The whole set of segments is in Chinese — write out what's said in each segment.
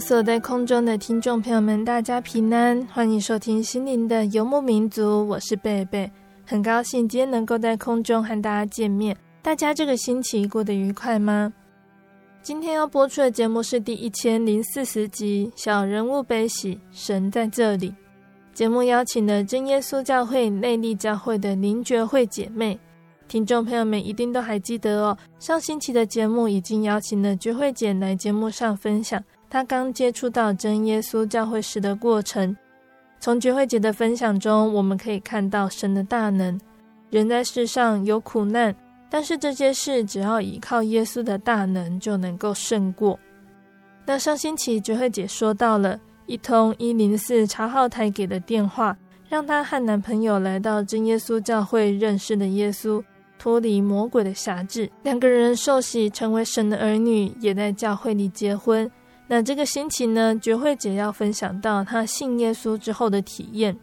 所有在空中的听众朋友们，大家平安，欢迎收听心灵的游牧民族，我是贝贝，很高兴今天能够在空中和大家见面。大家这个星期过得愉快吗？今天要播出的节目是第一千零四十集《小人物悲喜，神在这里》。节目邀请了真耶稣教会内力教会的林觉慧姐妹，听众朋友们一定都还记得哦。上星期的节目已经邀请了觉慧姐来节目上分享。他刚接触到真耶稣教会时的过程，从觉慧姐的分享中，我们可以看到神的大能。人在世上有苦难，但是这些事只要依靠耶稣的大能，就能够胜过。那上星期觉慧姐说到了一通一零四查号台给的电话，让她和男朋友来到真耶稣教会认识的耶稣，脱离魔鬼的辖制，两个人受洗成为神的儿女，也在教会里结婚。那这个星期呢，觉慧姐要分享到她信耶稣之后的体验。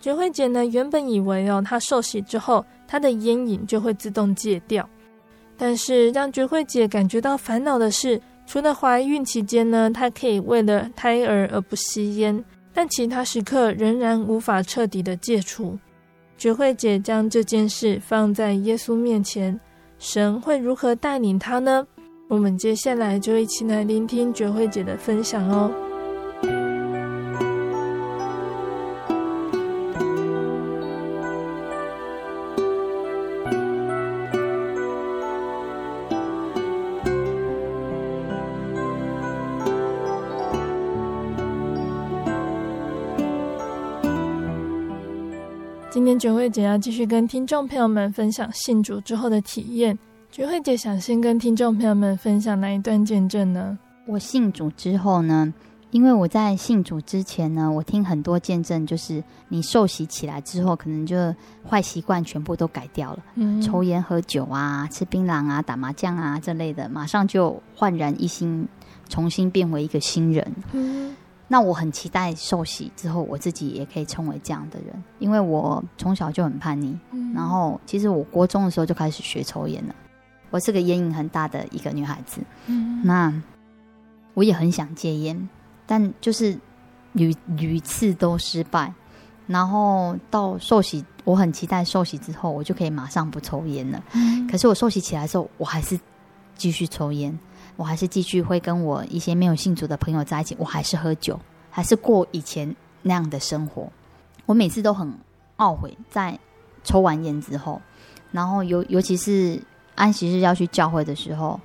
觉慧姐呢，原本以为哦，她受洗之后，她的烟瘾就会自动戒掉。但是让觉慧姐感觉到烦恼的是，除了怀孕期间呢，她可以为了胎儿而不吸烟，但其他时刻仍然无法彻底的戒除。觉慧姐将这件事放在耶稣面前，神会如何带领她呢？我们接下来就一起来聆听觉慧姐的分享哦。今天觉慧姐要继续跟听众朋友们分享信主之后的体验。觉慧姐想先跟听众朋友们分享哪一段见证呢？我信主之后呢，因为我在信主之前呢，我听很多见证，就是你受洗起来之后，可能就坏习惯全部都改掉了，嗯，抽烟、喝酒啊、吃槟榔啊、打麻将啊这类的，马上就焕然一新，重新变为一个新人。嗯，那我很期待受洗之后，我自己也可以成为这样的人，因为我从小就很叛逆，嗯，然后其实我国中的时候就开始学抽烟了。我是个烟瘾很大的一个女孩子，嗯，那我也很想戒烟，但就是屡屡次都失败。然后到受洗，我很期待受洗之后，我就可以马上不抽烟了。嗯，可是我受洗起来的时候，我还是继续抽烟，我还是继续会跟我一些没有信主的朋友在一起，我还是喝酒，还是过以前那样的生活。我每次都很懊悔，在抽完烟之后，然后尤尤其是。安息日要去教会的时候，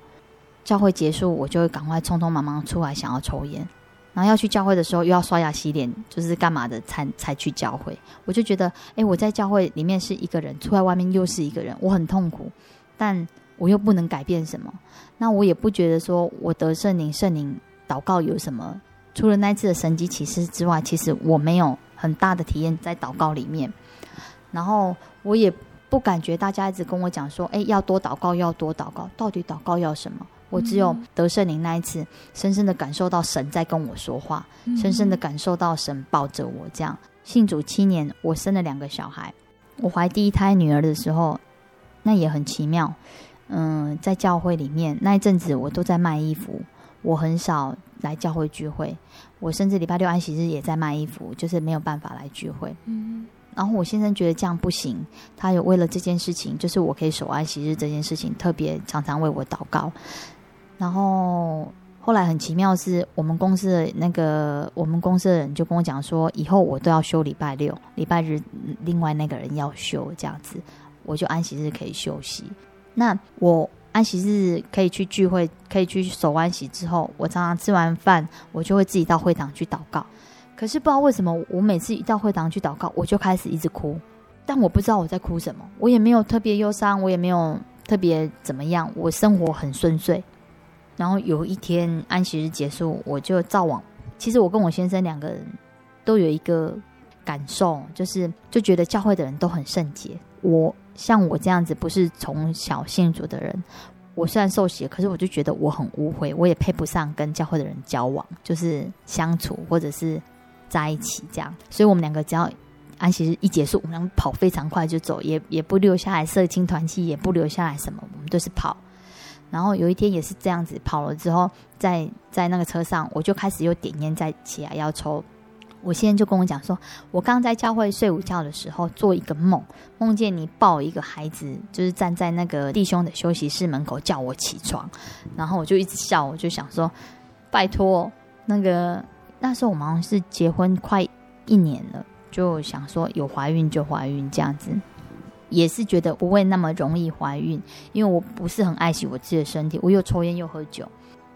教会结束，我就会赶快匆匆忙忙出来想要抽烟，然后要去教会的时候又要刷牙洗脸，就是干嘛的才才去教会。我就觉得，哎，我在教会里面是一个人，出来外面又是一个人，我很痛苦，但我又不能改变什么。那我也不觉得说我得圣灵，圣灵祷告有什么？除了那次的神迹启示之外，其实我没有很大的体验在祷告里面。然后我也。不感觉大家一直跟我讲说，哎，要多祷告，要多祷告，到底祷告要什么？我只有得圣灵那一次，深深的感受到神在跟我说话，深深的感受到神抱着我。这样信主七年，我生了两个小孩。我怀第一胎女儿的时候，那也很奇妙。嗯，在教会里面那一阵子，我都在卖衣服，我很少来教会聚会。我甚至礼拜六安息日也在卖衣服，就是没有办法来聚会。嗯，然后我先生觉得这样不行，他有为了这件事情，就是我可以守安息日这件事情，特别常常为我祷告。然后后来很奇妙是，我们公司的那个我们公司的人就跟我讲说，以后我都要休礼拜六、礼拜日，另外那个人要休这样子，我就安息日可以休息。那我安息日可以去聚会，可以去守安息之后，我常常吃完饭，我就会自己到会堂去祷告。可是不知道为什么，我每次一到会堂去祷告，我就开始一直哭，但我不知道我在哭什么，我也没有特别忧伤，我也没有特别怎么样，我生活很顺遂。然后有一天安息日结束，我就照往。其实我跟我先生两个人都有一个感受，就是就觉得教会的人都很圣洁。我像我这样子，不是从小信主的人，我虽然受洗，可是我就觉得我很污秽，我也配不上跟教会的人交往，就是相处或者是在一起这样。所以我们两个只要安息日一结束，我们跑非常快就走，也也不留下来社青团契，也不留下来什么，我们都是跑。然后有一天也是这样子跑了之后，在在那个车上，我就开始又点烟再起来要抽。我现在就跟我讲说，我刚在教会睡午觉的时候做一个梦，梦见你抱一个孩子，就是站在那个弟兄的休息室门口叫我起床。然后我就一直笑，我就想说，拜托那个那时候我们好像是结婚快一年了，就想说有怀孕就怀孕这样子。也是觉得不会那么容易怀孕，因为我不是很爱惜我自己的身体，我又抽烟又喝酒。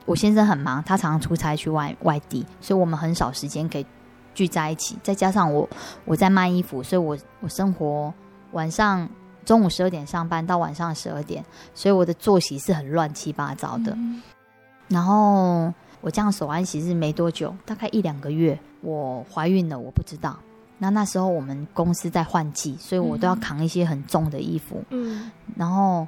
我先生很忙，他常常出差去外外地，所以我们很少时间可以聚在一起。再加上我我在卖衣服，所以我我生活晚上中午十二点上班到晚上十二点，所以我的作息是很乱七八糟的。嗯、然后我这样守安息日没多久，大概一两个月，我怀孕了，我不知道。那那时候我们公司在换季，所以我都要扛一些很重的衣服。嗯，然后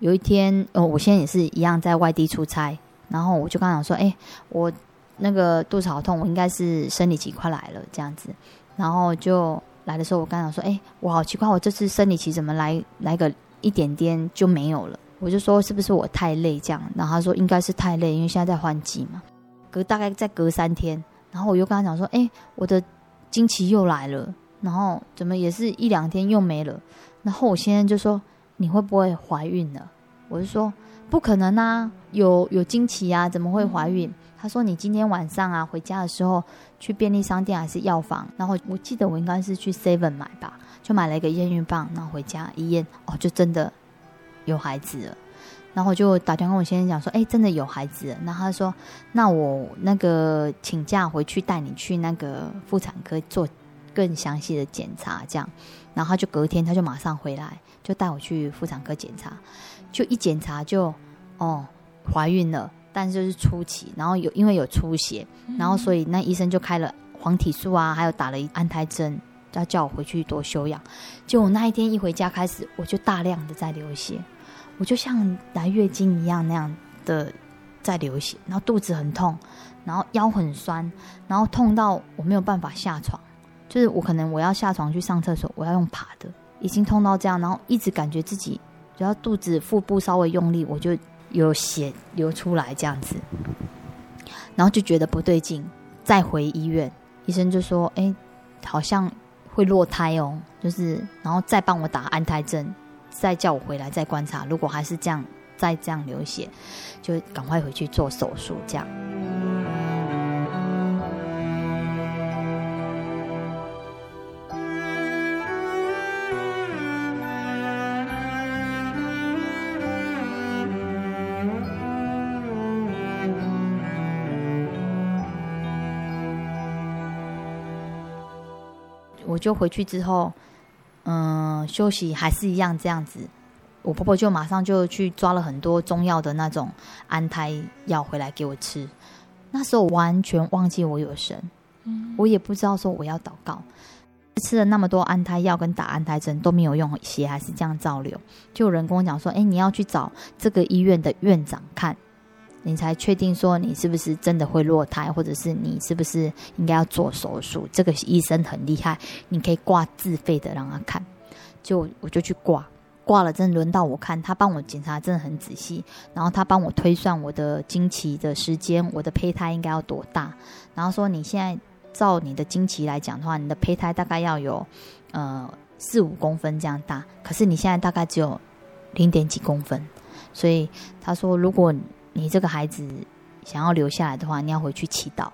有一天，哦，我现在也是一样在外地出差，然后我就刚想说，哎，我那个肚子好痛，我应该是生理期快来了这样子。然后就来的时候，我刚想说，哎，我好奇怪，我这次生理期怎么来来个一点点就没有了？我就说是不是我太累这样？然后他说应该是太累，因为现在在换季嘛。隔大概再隔三天，然后我又跟他讲说，哎，我的。经期又来了，然后怎么也是一两天又没了，然后我先生就说，你会不会怀孕了？我就说不可能啊，有有经期啊，怎么会怀孕？他说你今天晚上啊回家的时候去便利商店还是药房，然后我记得我应该是去 Seven 买吧，就买了一个验孕棒，然后回家一验，哦，就真的有孩子了。然后我就打电话跟我先生讲说：“哎，真的有孩子了。”然后他说：“那我那个请假回去带你去那个妇产科做更详细的检查，这样。”然后他就隔天他就马上回来，就带我去妇产科检查。就一检查就哦怀孕了，但是就是初期，然后有因为有出血，然后所以那医生就开了黄体素啊，还有打了一安胎针，要叫我回去多休养。就我那一天一回家开始，我就大量的在流血。我就像来月经一样那样的在流血，然后肚子很痛，然后腰很酸，然后痛到我没有办法下床，就是我可能我要下床去上厕所，我要用爬的，已经痛到这样，然后一直感觉自己只要肚子腹部稍微用力，我就有血流出来这样子，然后就觉得不对劲，再回医院，医生就说：“哎，好像会落胎哦，就是然后再帮我打安胎针。”再叫我回来再观察，如果还是这样，再这样流血，就赶快回去做手术，这样。我就回去之后。嗯，休息还是一样这样子，我婆婆就马上就去抓了很多中药的那种安胎药回来给我吃。那时候完全忘记我有神，嗯，我也不知道说我要祷告。吃了那么多安胎药跟打安胎针都没有用，血还是这样照流。就有人跟我讲说：“哎，你要去找这个医院的院长看，你才确定说你是不是真的会落胎，或者是你是不是应该要做手术。这个医生很厉害，你可以挂自费的让他看。”就我就去挂，挂了，真的轮到我看，他帮我检查真的很仔细，然后他帮我推算我的经期的时间，我的胚胎应该要多大，然后说你现在。照你的经期来讲的话，你的胚胎大概要有呃四五公分这样大，可是你现在大概只有零点几公分，所以他说，如果你这个孩子想要留下来的话，你要回去祈祷。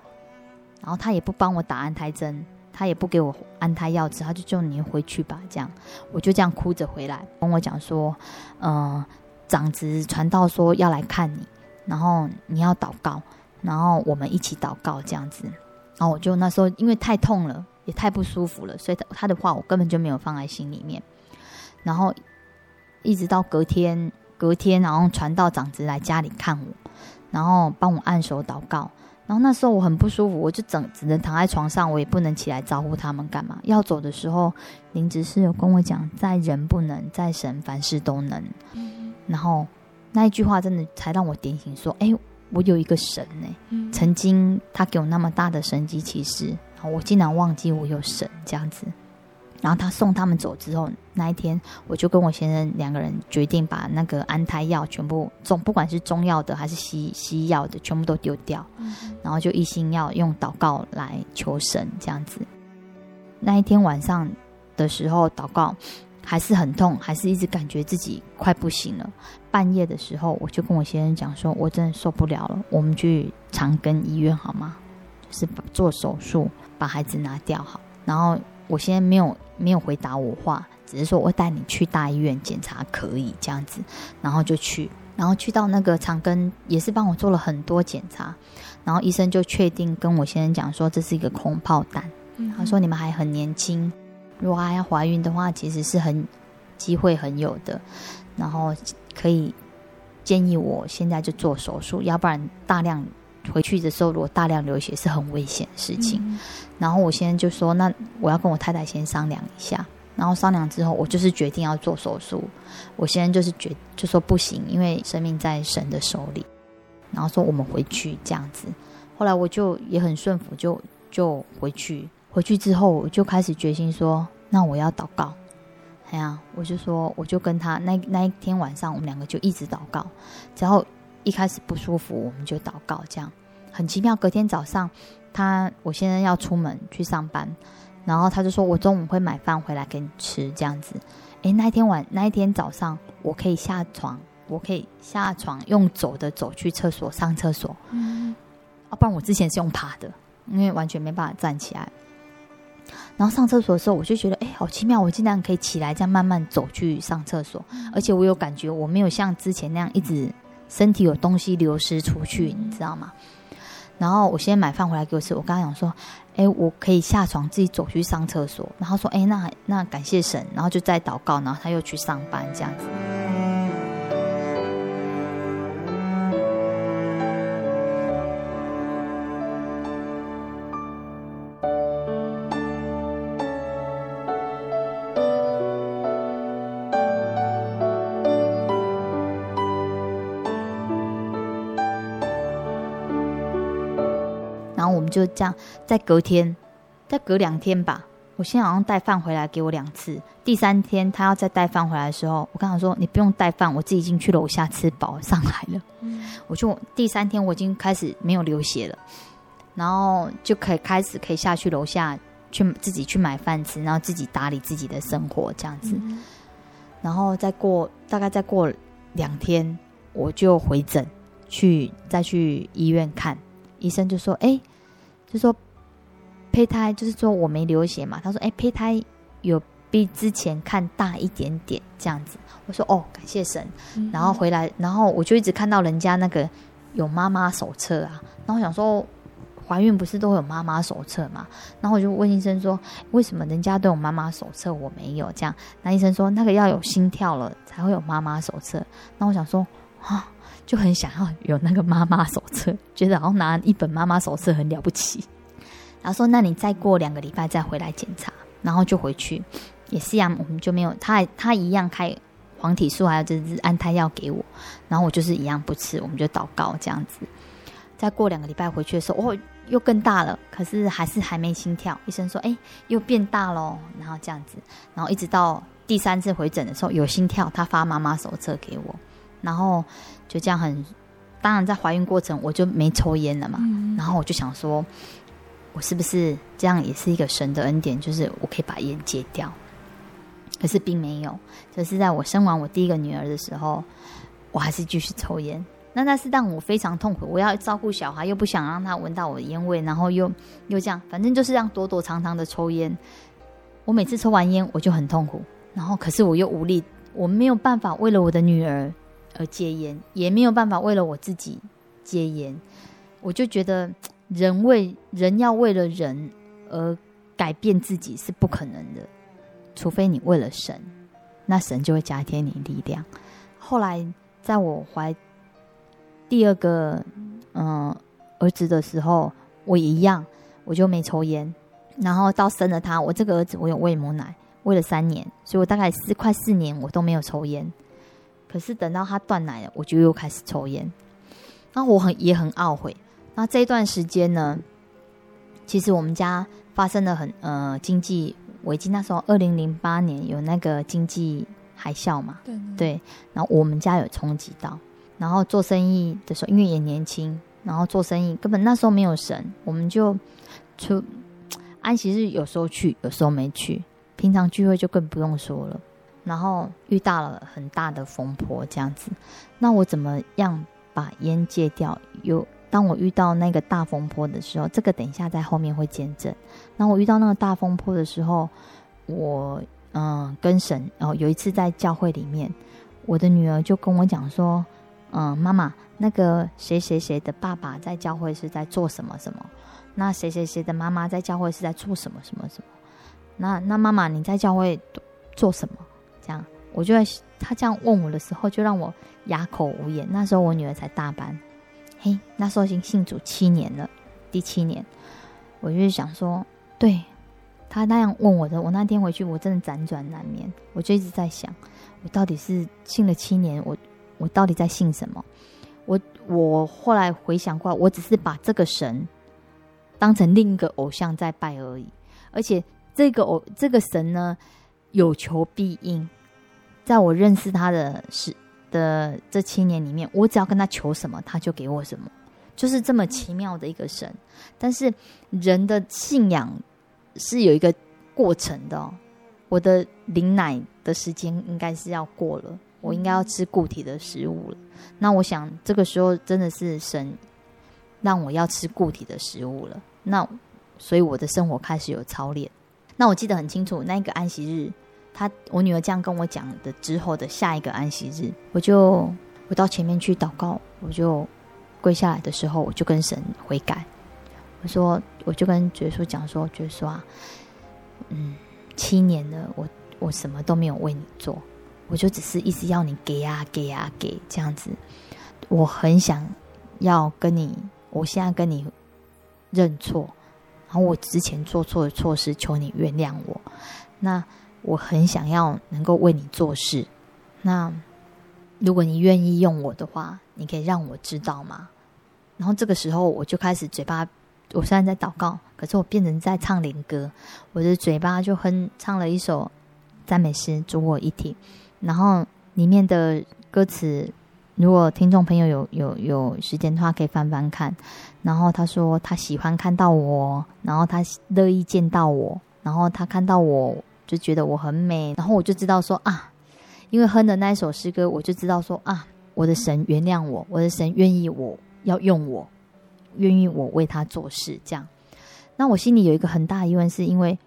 然后他也不帮我打安胎针，他也不给我安胎药吃，他就叫你回去吧。这样我就这样哭着回来，跟我讲说，呃，长子传道说要来看你，然后你要祷告，然后我们一起祷告这样子。然后我就那时候因为太痛了，也太不舒服了，所以他他的话我根本就没有放在心里面。然后一直到隔天，隔天然后传道长子来家里看我，然后帮我按手祷告。然后那时候我很不舒服，我就整只能躺在床上，我也不能起来招呼他们干嘛。要走的时候，林执事有跟我讲，在人不能，在神凡事都能。然后那一句话真的才让我点醒，说：“哎。”我有一个神呢、欸，曾经他给我那么大的神机，其实，我竟然忘记我有神这样子。然后他送他们走之后，那一天我就跟我先生两个人决定把那个安胎药全部中，不管是中药的还是西西药的，全部都丢掉。然后就一心要用祷告来求神这样子。那一天晚上的时候祷告。还是很痛，还是一直感觉自己快不行了。半夜的时候，我就跟我先生讲说：“我真的受不了了，我们去长庚医院好吗？就是做手术，把孩子拿掉好。”然后我先生没有没有回答我话，只是说我带你去大医院检查可以这样子，然后就去，然后去到那个长庚也是帮我做了很多检查，然后医生就确定跟我先生讲说这是一个空炮弹，他说你们还很年轻。如果还要怀孕的话，其实是很机会很有的，然后可以建议我现在就做手术，要不然大量回去的时候，如果大量流血是很危险的事情。嗯、然后我先就说，那我要跟我太太先商量一下，然后商量之后，我就是决定要做手术。我现在就是决就说不行，因为生命在神的手里，然后说我们回去这样子。后来我就也很顺服，就就回去。回去之后，我就开始决心说：“那我要祷告。”哎呀，我就说，我就跟他那那一天晚上，我们两个就一直祷告。然后一开始不舒服，我们就祷告，这样很奇妙。隔天早上，他我现在要出门去上班，然后他就说：“我中午会买饭回来给你吃。”这样子。诶，那一天晚那一天早上，我可以下床，我可以下床用走的走去厕所上厕所。嗯，啊，不然我之前是用爬的，因为完全没办法站起来。然后上厕所的时候，我就觉得，哎，好奇妙！我竟然可以起来，这样慢慢走去上厕所，而且我有感觉，我没有像之前那样一直身体有东西流失出去，你知道吗？然后我先买饭回来给我吃。我跟他讲说，哎，我可以下床自己走去上厕所。然后说，哎，那那感谢神。然后就再祷告，然后他又去上班，这样子。就这样，再隔天，再隔两天吧。我现在好像带饭回来给我两次。第三天他要再带饭回来的时候，我跟他说：“你不用带饭，我自己已经去楼下吃饱上来了。嗯”我就第三天我已经开始没有流血了，然后就可以开始可以下去楼下去自己去买饭吃，然后自己打理自己的生活这样子。嗯、然后再过大概再过两天，我就回诊去再去医院看，医生就说：“哎。”就说胚胎，就是说我没流血嘛。他说：“哎，胚胎有比之前看大一点点这样子。”我说：“哦，感谢神。嗯”然后回来，然后我就一直看到人家那个有妈妈手册啊。然后我想说，怀孕不是都会有妈妈手册嘛？然后我就问医生说：“为什么人家都有妈妈手册，我没有？”这样，那医生说：“那个要有心跳了才会有妈妈手册。”那我想说啊。就很想要有那个妈妈手册，觉得好像拿一本妈妈手册很了不起。然后说：“那你再过两个礼拜再回来检查。”然后就回去，也是一样，我们就没有他，他一样开黄体素还有就是安胎药给我，然后我就是一样不吃，我们就祷告这样子。再过两个礼拜回去的时候，哦，又更大了，可是还是还没心跳。医生说，哎，又变大喽，然后这样子，然后一直到第三次回诊的时候有心跳，他发妈妈手册给我，然后就这样很，当然在怀孕过程我就没抽烟了嘛，嗯、然后我就想说，我是不是这样也是一个神的恩典，就是我可以把烟戒掉？可是并没有，就是在我生完我第一个女儿的时候，我还是继续抽烟。那那是让我非常痛苦，我要照顾小孩，又不想让他闻到我的烟味，然后又又这样，反正就是这样躲躲藏藏的抽烟。我每次抽完烟，我就很痛苦，然后可是我又无力，我没有办法为了我的女儿而戒烟，也没有办法为了我自己戒烟。我就觉得人为人要为了人而改变自己是不可能的，除非你为了神，那神就会加添你力量。后来在我怀。第二个，嗯，儿子的时候，我一样，我就没抽烟。然后到生了他，我这个儿子我有喂母奶，喂了三年，所以我大概是快四年我都没有抽烟。可是等到他断奶了，我就又开始抽烟。那我很也很懊悔。那这一段时间呢，其实我们家发生了很呃经济危机，那时候二零零八年有那个经济海啸嘛，对，对，然后我们家有冲击到。然后做生意的时候，因为也年轻，然后做生意根本那时候没有神，我们就出安息日有时候去，有时候没去。平常聚会就更不用说了。然后遇到了很大的风波，这样子，那我怎么样把烟戒掉？有当我遇到那个大风波的时候，这个等一下在后面会见证。那我遇到那个大风波的时候，我嗯跟神，哦有一次在教会里面，我的女儿就跟我讲说。嗯，妈妈，那个谁谁谁的爸爸在教会是在做什么什么？那谁谁谁的妈妈在教会是在做什么什么什么？那那妈妈你在教会做什么？这样，我就在他这样问我的时候，就让我哑口无言。那时候我女儿才大班，嘿，那时候已经信主七年了，第七年，我就想说，对他那样问我的，我那天回去我真的辗转难眠，我就一直在想，我到底是信了七年，我。我到底在信什么？我我后来回想过来，我只是把这个神当成另一个偶像在拜而已。而且这个偶这个神呢，有求必应。在我认识他的时的这七年里面，我只要跟他求什么，他就给我什么，就是这么奇妙的一个神。但是人的信仰是有一个过程的哦。我的领奶的时间应该是要过了。我应该要吃固体的食物了。那我想，这个时候真的是神让我要吃固体的食物了。那所以我的生活开始有操练。那我记得很清楚，那个安息日，他我女儿这样跟我讲的之后的下一个安息日，我就我到前面去祷告，我就跪下来的时候，我就跟神悔改。我说，我就跟耶稣讲说，耶稣啊，嗯，七年了，我我什么都没有为你做。我就只是一直要你给啊给啊给这样子，我很想要跟你，我现在跟你认错，然后我之前做错的错事，求你原谅我。那我很想要能够为你做事，那如果你愿意用我的话，你可以让我知道吗？然后这个时候我就开始嘴巴，我虽然在祷告，可是我变成在唱灵歌，我的嘴巴就哼唱了一首赞美诗，主我一体。然后里面的歌词，如果听众朋友有有有时间的话，可以翻翻看。然后他说他喜欢看到我，然后他乐意见到我，然后他看到我就觉得我很美，然后我就知道说啊，因为哼的那一首诗歌，我就知道说啊，我的神原谅我，我的神愿意我要用我，愿意我为他做事，这样。那我心里有一个很大的疑问，是因为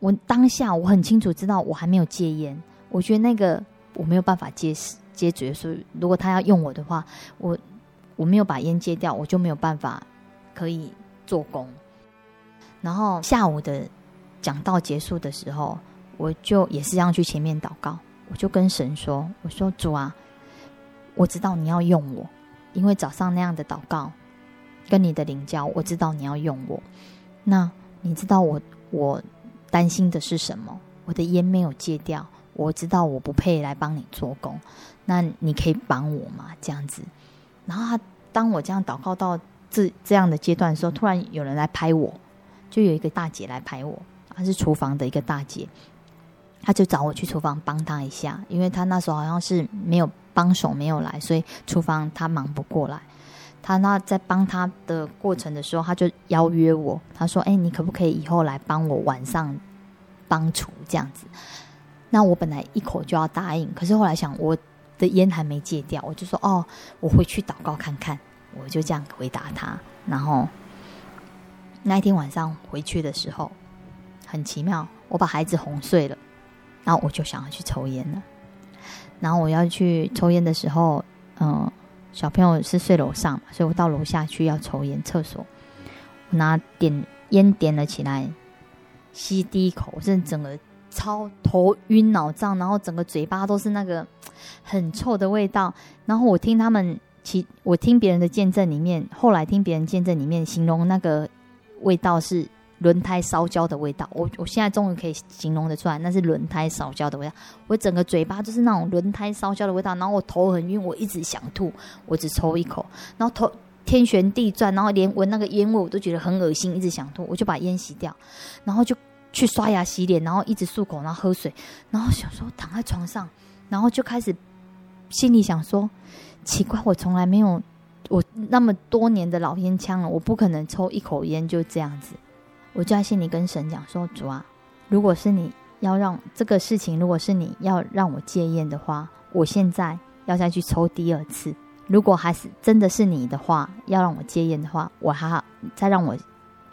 我当下我很清楚知道我还没有戒烟。我觉得那个我没有办法接接绝，所以如果他要用我的话，我我没有把烟戒掉，我就没有办法可以做工。然后下午的讲到结束的时候，我就也是这样去前面祷告，我就跟神说：“我说主啊，我知道你要用我，因为早上那样的祷告跟你的灵交，我知道你要用我。那你知道我我。”担心的是什么？我的烟没有戒掉，我知道我不配来帮你做工，那你可以帮我吗？这样子。然后他当我这样祷告到这这样的阶段的时候，突然有人来拍我，就有一个大姐来拍我，她是厨房的一个大姐，她就找我去厨房帮她一下，因为她那时候好像是没有帮手没有来，所以厨房她忙不过来。他那在帮他的过程的时候，他就邀约我，他说：“哎、你可不可以以后来帮我晚上帮厨这样子？”那我本来一口就要答应，可是后来想我的烟还没戒掉，我就说：“哦，我回去祷告看看。”我就这样回答他。然后那一天晚上回去的时候，很奇妙，我把孩子哄睡了，然后我就想要去抽烟了。然后我要去抽烟的时候，嗯。小朋友是睡楼上嘛，所以我到楼下去要抽烟。厕所，我拿点烟点了起来，吸第一口，我真的整个超头晕脑胀，然后整个嘴巴都是那个很臭的味道。然后我听他们其我听别人的见证里面，后来听别人见证里面形容那个味道是。轮胎烧焦的味道，我我现在终于可以形容的出来，那是轮胎烧焦的味道。我整个嘴巴就是那种轮胎烧焦的味道，然后我头很晕，我一直想吐，我只抽一口，然后头天旋地转，然后连闻那个烟味我都觉得很恶心，一直想吐，我就把烟吸掉，然后就去刷牙洗脸，然后一直漱口，然后喝水，然后想说躺在床上，然后就开始心里想说，奇怪，我从来没有我那么多年的老烟枪了，我不可能抽一口烟就这样子。我就在心里跟神讲说：“主啊，如果是你要让这个事情，如果是你要让我戒烟的话，我现在要再去抽第二次。如果还是真的是你的话，要让我戒烟的话，我还好再让我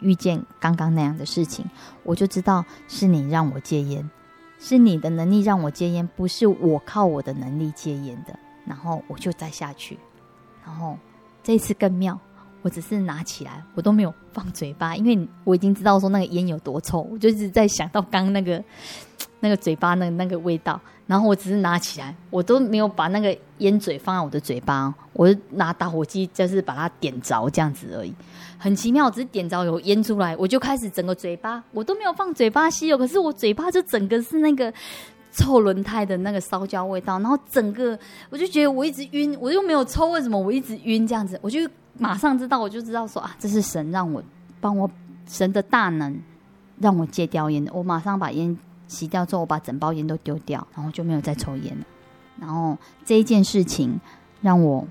遇见刚刚那样的事情，我就知道是你让我戒烟，是你的能力让我戒烟，不是我靠我的能力戒烟的。然后我就再下去，然后这次更妙。”我只是拿起来，我都没有放嘴巴，因为我已经知道说那个烟有多臭，我就一直在想到刚那个那个嘴巴那个那个味道，然后我只是拿起来，我都没有把那个烟嘴放在我的嘴巴，我就拿打火机就是把它点着这样子而已，很奇妙，只是点着有烟出来，我就开始整个嘴巴我都没有放嘴巴吸哦，可是我嘴巴就整个是那个臭轮胎的那个烧焦味道，然后整个我就觉得我一直晕，我又没有抽，为什么我一直晕这样子？我就。马上知道，我就知道说啊，这是神让我帮我神的大能让我戒掉烟。我马上把烟洗掉之后，我把整包烟都丢掉，然后就没有再抽烟了。然后这一件事情让我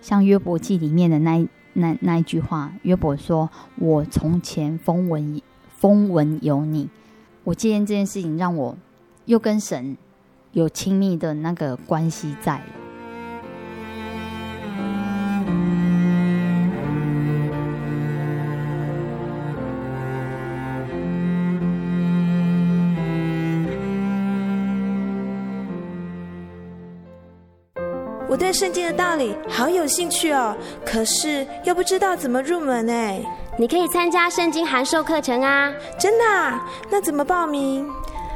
像约伯记里面的那那那一句话，约伯说：“我从前风闻风闻有你。”我戒烟这件事情让我又跟神有亲密的那个关系在了。我对圣经的道理好有兴趣哦，可是又不知道怎么入门呢？你可以参加圣经函授课程啊！真的啊？那怎么报名？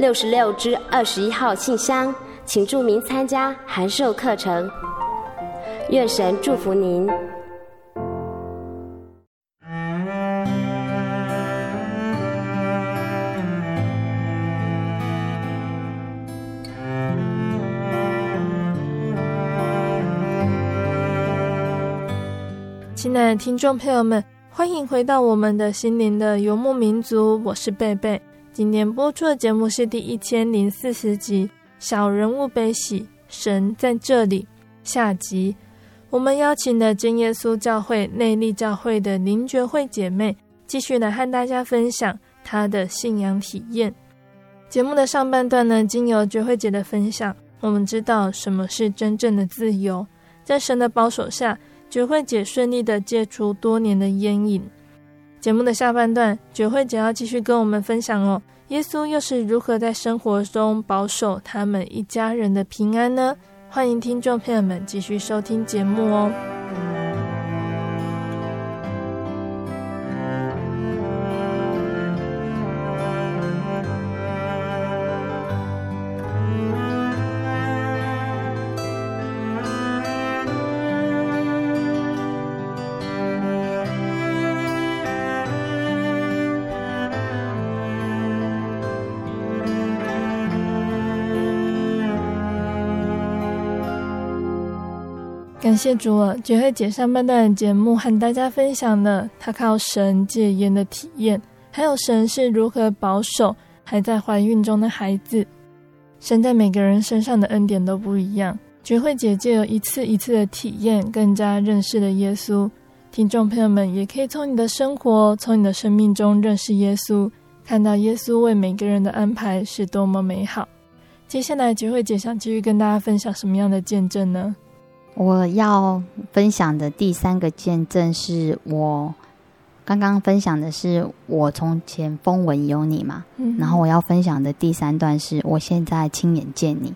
六十六支二十一号信箱，请注明参加函授课程。愿神祝福您。亲爱的听众朋友们，欢迎回到我们的心灵的游牧民族，我是贝贝。今天播出的节目是第一千零四十集《小人物悲喜，神在这里》下集。我们邀请了真耶稣教会内力教会的林觉慧姐妹，继续来和大家分享她的信仰体验。节目的上半段呢，经由觉慧姐的分享，我们知道什么是真正的自由，在神的保守下。觉慧姐顺利的戒除多年的烟瘾。节目的下半段，觉慧姐要继续跟我们分享哦，耶稣又是如何在生活中保守他们一家人的平安呢？欢迎听众朋友们继续收听节目哦。谢主啊，觉慧姐上半段的节目和大家分享了她靠神戒烟的体验，还有神是如何保守还在怀孕中的孩子。神在每个人身上的恩典都不一样。觉慧姐借由一次一次的体验，更加认识了耶稣。听众朋友们也可以从你的生活，从你的生命中认识耶稣，看到耶稣为每个人的安排是多么美好。接下来，觉慧姐想继续跟大家分享什么样的见证呢？我要分享的第三个见证是我刚刚分享的是我从前风闻有你嘛，嗯，然后我要分享的第三段是我现在亲眼见你。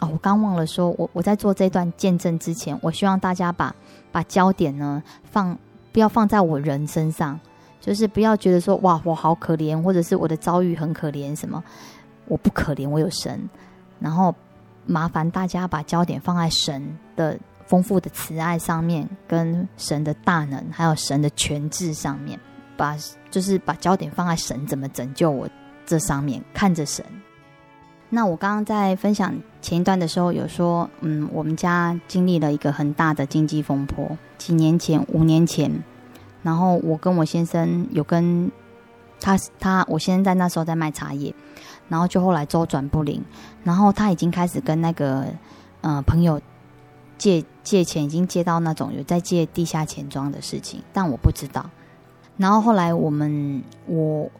哦，我刚忘了说，我我在做这段见证之前，我希望大家把把焦点呢放不要放在我人身上，就是不要觉得说哇我好可怜，或者是我的遭遇很可怜什么，我不可怜，我有神，然后。麻烦大家把焦点放在神的丰富的慈爱上面，跟神的大能，还有神的权智上面，把就是把焦点放在神怎么拯救我这上面，看着神。那我刚刚在分享前一段的时候有说，嗯，我们家经历了一个很大的经济风波，几年前，五年前，然后我跟我先生有跟他他，我先生在那时候在卖茶叶。然后就后来周转不灵，然后他已经开始跟那个呃朋友借借钱，已经借到那种有在借地下钱庄的事情，但我不知道。然后后来我们我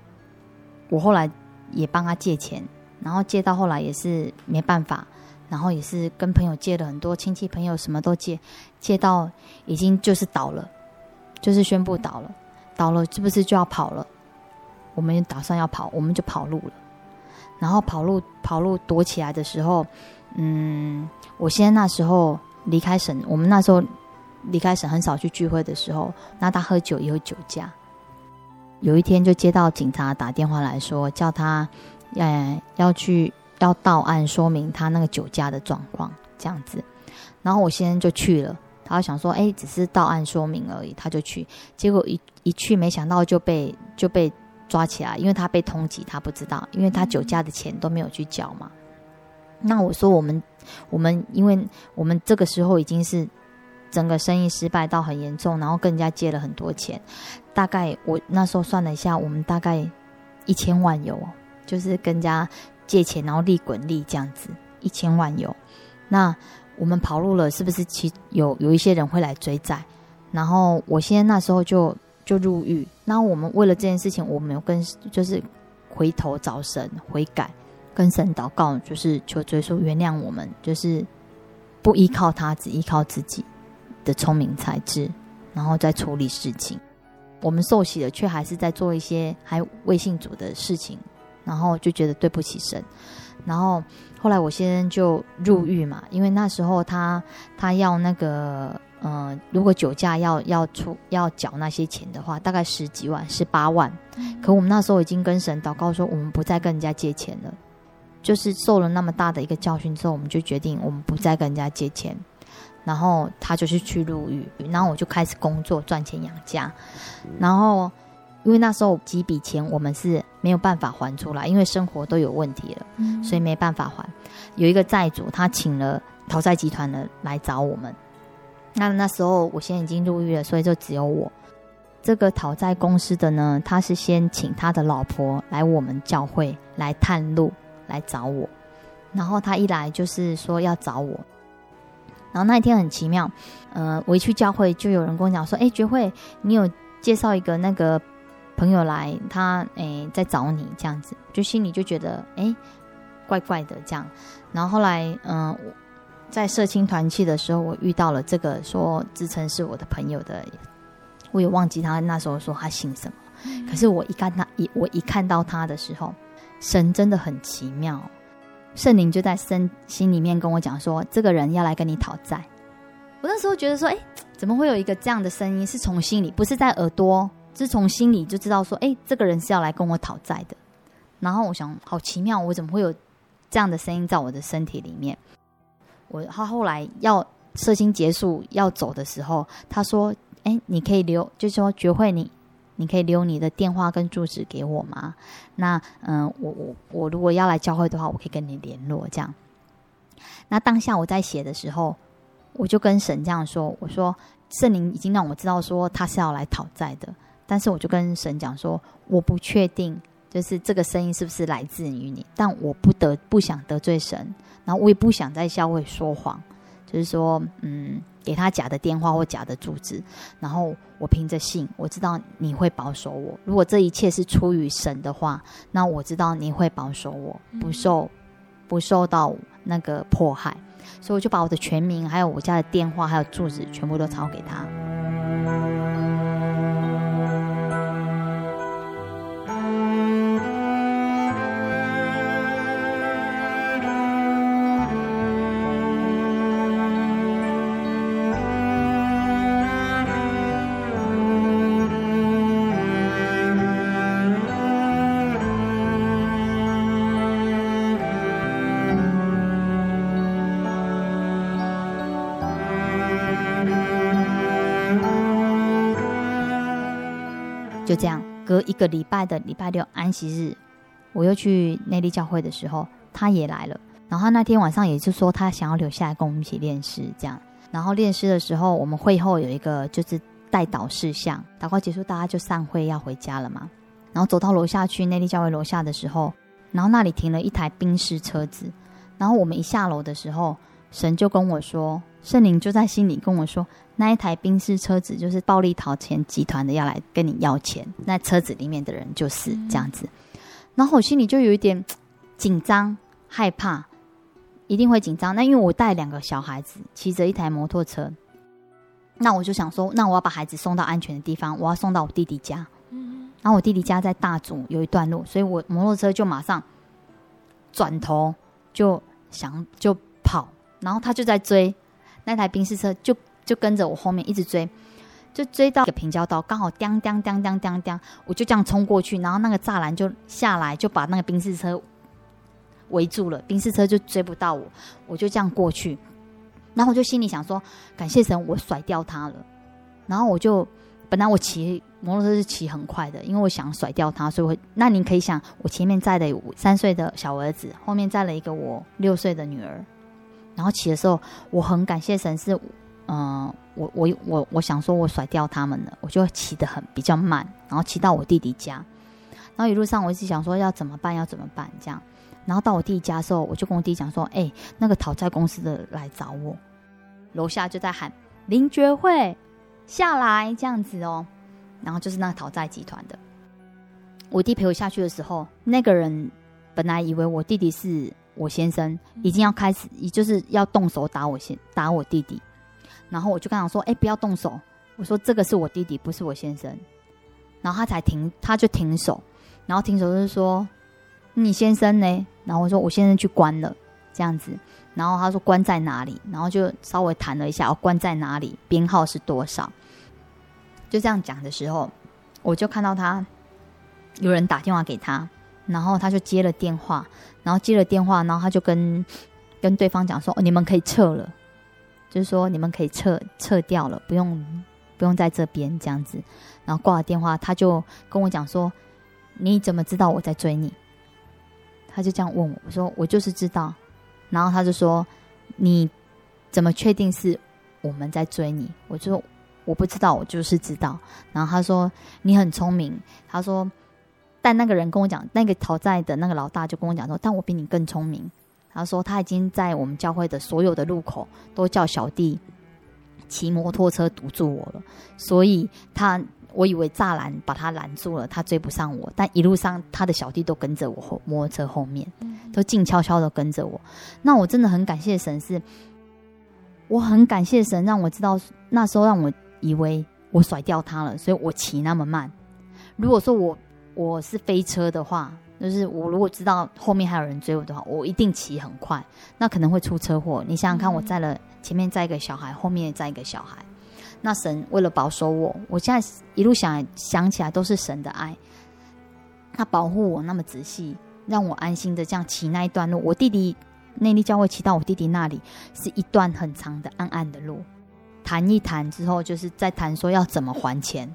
我后来也帮他借钱，然后借到后来也是没办法，然后也是跟朋友借了很多亲戚朋友什么都借，借到已经就是倒了，就是宣布倒了，倒了是不是就要跑了？我们打算要跑，我们就跑路了。然后跑路跑路躲起来的时候，嗯，我先那时候离开省，我们那时候离开省很少去聚会的时候，那他喝酒也有酒驾。有一天就接到警察打电话来说，叫他，呃，要去要到案说明他那个酒驾的状况这样子。然后我先就去了，他想说，哎，只是到案说明而已，他就去。结果一一去，没想到就被就被。抓起来，因为他被通缉，他不知道，因为他酒驾的钱都没有去缴嘛。那我说我们，我们因为我们这个时候已经是整个生意失败到很严重，然后跟人家借了很多钱，大概我那时候算了一下，我们大概一千万有，就是跟人家借钱，然后利滚利这样子，一千万有。那我们跑路了，是不是其有有一些人会来追债？然后我现在那时候就。就入狱，那我们为了这件事情，我们有跟就是回头找神悔改，跟神祷告，就是求追溯原谅我们，就是不依靠他，只依靠自己的聪明才智，然后再处理事情。我们受洗了，却还是在做一些还未信主的事情，然后就觉得对不起神。然后后来我先生就入狱嘛，因为那时候他他要那个。嗯、呃，如果酒驾要要出要缴那些钱的话，大概十几万，十八万。可我们那时候已经跟神祷告说，我们不再跟人家借钱了。就是受了那么大的一个教训之后，我们就决定我们不再跟人家借钱。然后他就是去入狱，然后我就开始工作赚钱养家。然后因为那时候几笔钱我们是没有办法还出来，因为生活都有问题了，所以没办法还。有一个债主他请了讨债集团的来找我们。那那时候，我现在已经入狱了，所以就只有我。这个讨债公司的呢，他是先请他的老婆来我们教会来探路，来找我。然后他一来就是说要找我。然后那一天很奇妙，呃，我一去教会就有人跟我讲说：“哎，觉慧，你有介绍一个那个朋友来，他诶在找你这样子。”就心里就觉得哎，怪怪的这样。然后后来，嗯、在社青团契的时候，我遇到了这个说自称是我的朋友的，我也忘记他那时候说他姓什么。可是我一看他一我一看到他的时候，神真的很奇妙，圣灵就在身心里面跟我讲说，这个人要来跟你讨债。我那时候觉得说，哎，怎么会有一个这样的声音？是从心里，不是在耳朵，是从心里就知道说，哎，这个人是要来跟我讨债的。然后我想，好奇妙，我怎么会有这样的声音在我的身体里面？我他后来要社青结束要走的时候，他说，哎，你可以留，就是说觉慧你。你可以留你的电话跟住址给我吗？那嗯，我我我如果要来教会的话，我可以跟你联络这样。那当下我在写的时候，我就跟神这样说：“我说圣灵已经让我知道说他是要来讨债的，但是我就跟神讲说，我不确定就是这个声音是不是来自于你，但我不得不想得罪神，然后我也不想在校会说谎，就是说嗯。”给他假的电话或假的住址，然后我凭着信，我知道你会保守我。如果这一切是出于神的话，那我知道你会保守我，不受不受到那个迫害。所以我就把我的全名，还有我家的电话，还有住址，全部都抄给他。就这样，隔一个礼拜的礼拜六安息日，我又去内坜教会的时候，他也来了。然后他那天晚上也是说，他想要留下来跟我们一起练诗，这样。然后练诗的时候，我们会后有一个就是代祷事项，祷告结束，大家就散会要回家了嘛。然后走到楼下去内坜教会楼下的时候，然后那里停了一台宾士车子。然后我们一下楼的时候，神就跟我说，圣灵就在心里跟我说。那一台宾士车子就是暴力讨钱集团的，要来跟你要钱。那车子里面的人就是这样子，然后我心里就有一点紧张、害怕，一定会紧张。那因为我带两个小孩子，骑着一台摩托车，那我就想说，那我要把孩子送到安全的地方，我要送到我弟弟家。然后我弟弟家在大竹有一段路，所以我摩托车就马上转头就想就跑，然后他就在追那台宾士车就。就跟着我后面一直追，就追到一个平交道，刚好当当当当当当，我就这样冲过去，然后那个栅栏就下来，就把那个宾士车围住了，宾士车就追不到我，我就这样过去，然后我就心里想说，感谢神，我甩掉他了。然后我就本来我骑摩托车是骑很快的，因为我想甩掉他，所以我那你可以想，我前面载的三岁的小儿子，后面载了一个我六岁的女儿，然后骑的时候，我很感谢神是。嗯，我我我我想说，我甩掉他们了，我就骑得很比较慢，然后骑到我弟弟家，然后一路上我一直想说要怎么办，要怎么办这样，然后到我弟弟家的时候，我就跟我弟讲说，哎，那个讨债公司的来找我，楼下就在喊林觉慧下来。这样子哦，然后就是那个讨债集团的，我弟陪我下去的时候，那个人本来以为我弟弟是我先生，已经要开始，也就是要动手打我先打我弟弟。然后我就跟他说：“哎，不要动手！”我说：“这个是我弟弟，不是我先生。”然后他才停，他就停手。然后停手就是说：“你先生呢？”然后我说：“我先生去关了。”这样子。然后他说：“关在哪里？”然后就稍微谈了一下：“哦，关在哪里？编号是多少？”就这样讲的时候，我就看到他有人打电话给他，然后他就接了电话，然后接了电话，然后他就跟跟对方讲说：“哦，你们可以撤了。”就是说，你们可以撤撤掉了，不用不用在这边这样子。然后挂了电话，他就跟我讲说：“你怎么知道我在追你？”他就这样问我，我说：“我就是知道。”然后他就说：“你怎么确定是我们在追你？”我就说：“我不知道，我就是知道。”然后他说：“你很聪明。”他说：“但那个人跟我讲，那个讨债的那个老大就跟我讲说，但我比你更聪明。”他说他已经在我们教会的所有的路口都叫小弟骑摩托车堵住我了，所以他我以为栅栏把他拦住了，他追不上我，但一路上他的小弟都跟着我后摩托车后面，都静悄悄的跟着我。那我真的很感谢神是，是我很感谢神让我知道那时候让我以为我甩掉他了，所以我骑那么慢。如果说我我是飞车的话。就是我如果知道后面还有人追我的话，我一定骑很快，那可能会出车祸。你想想看，我载了前面载一个小孩，后面也载一个小孩，那神为了保守我，我现在一路想想起来都是神的爱，他保护我那么仔细，让我安心的这样骑那一段路。我弟弟内力教会骑到我弟弟那里是一段很长的暗暗的路，谈一谈之后，就是在谈说要怎么还钱。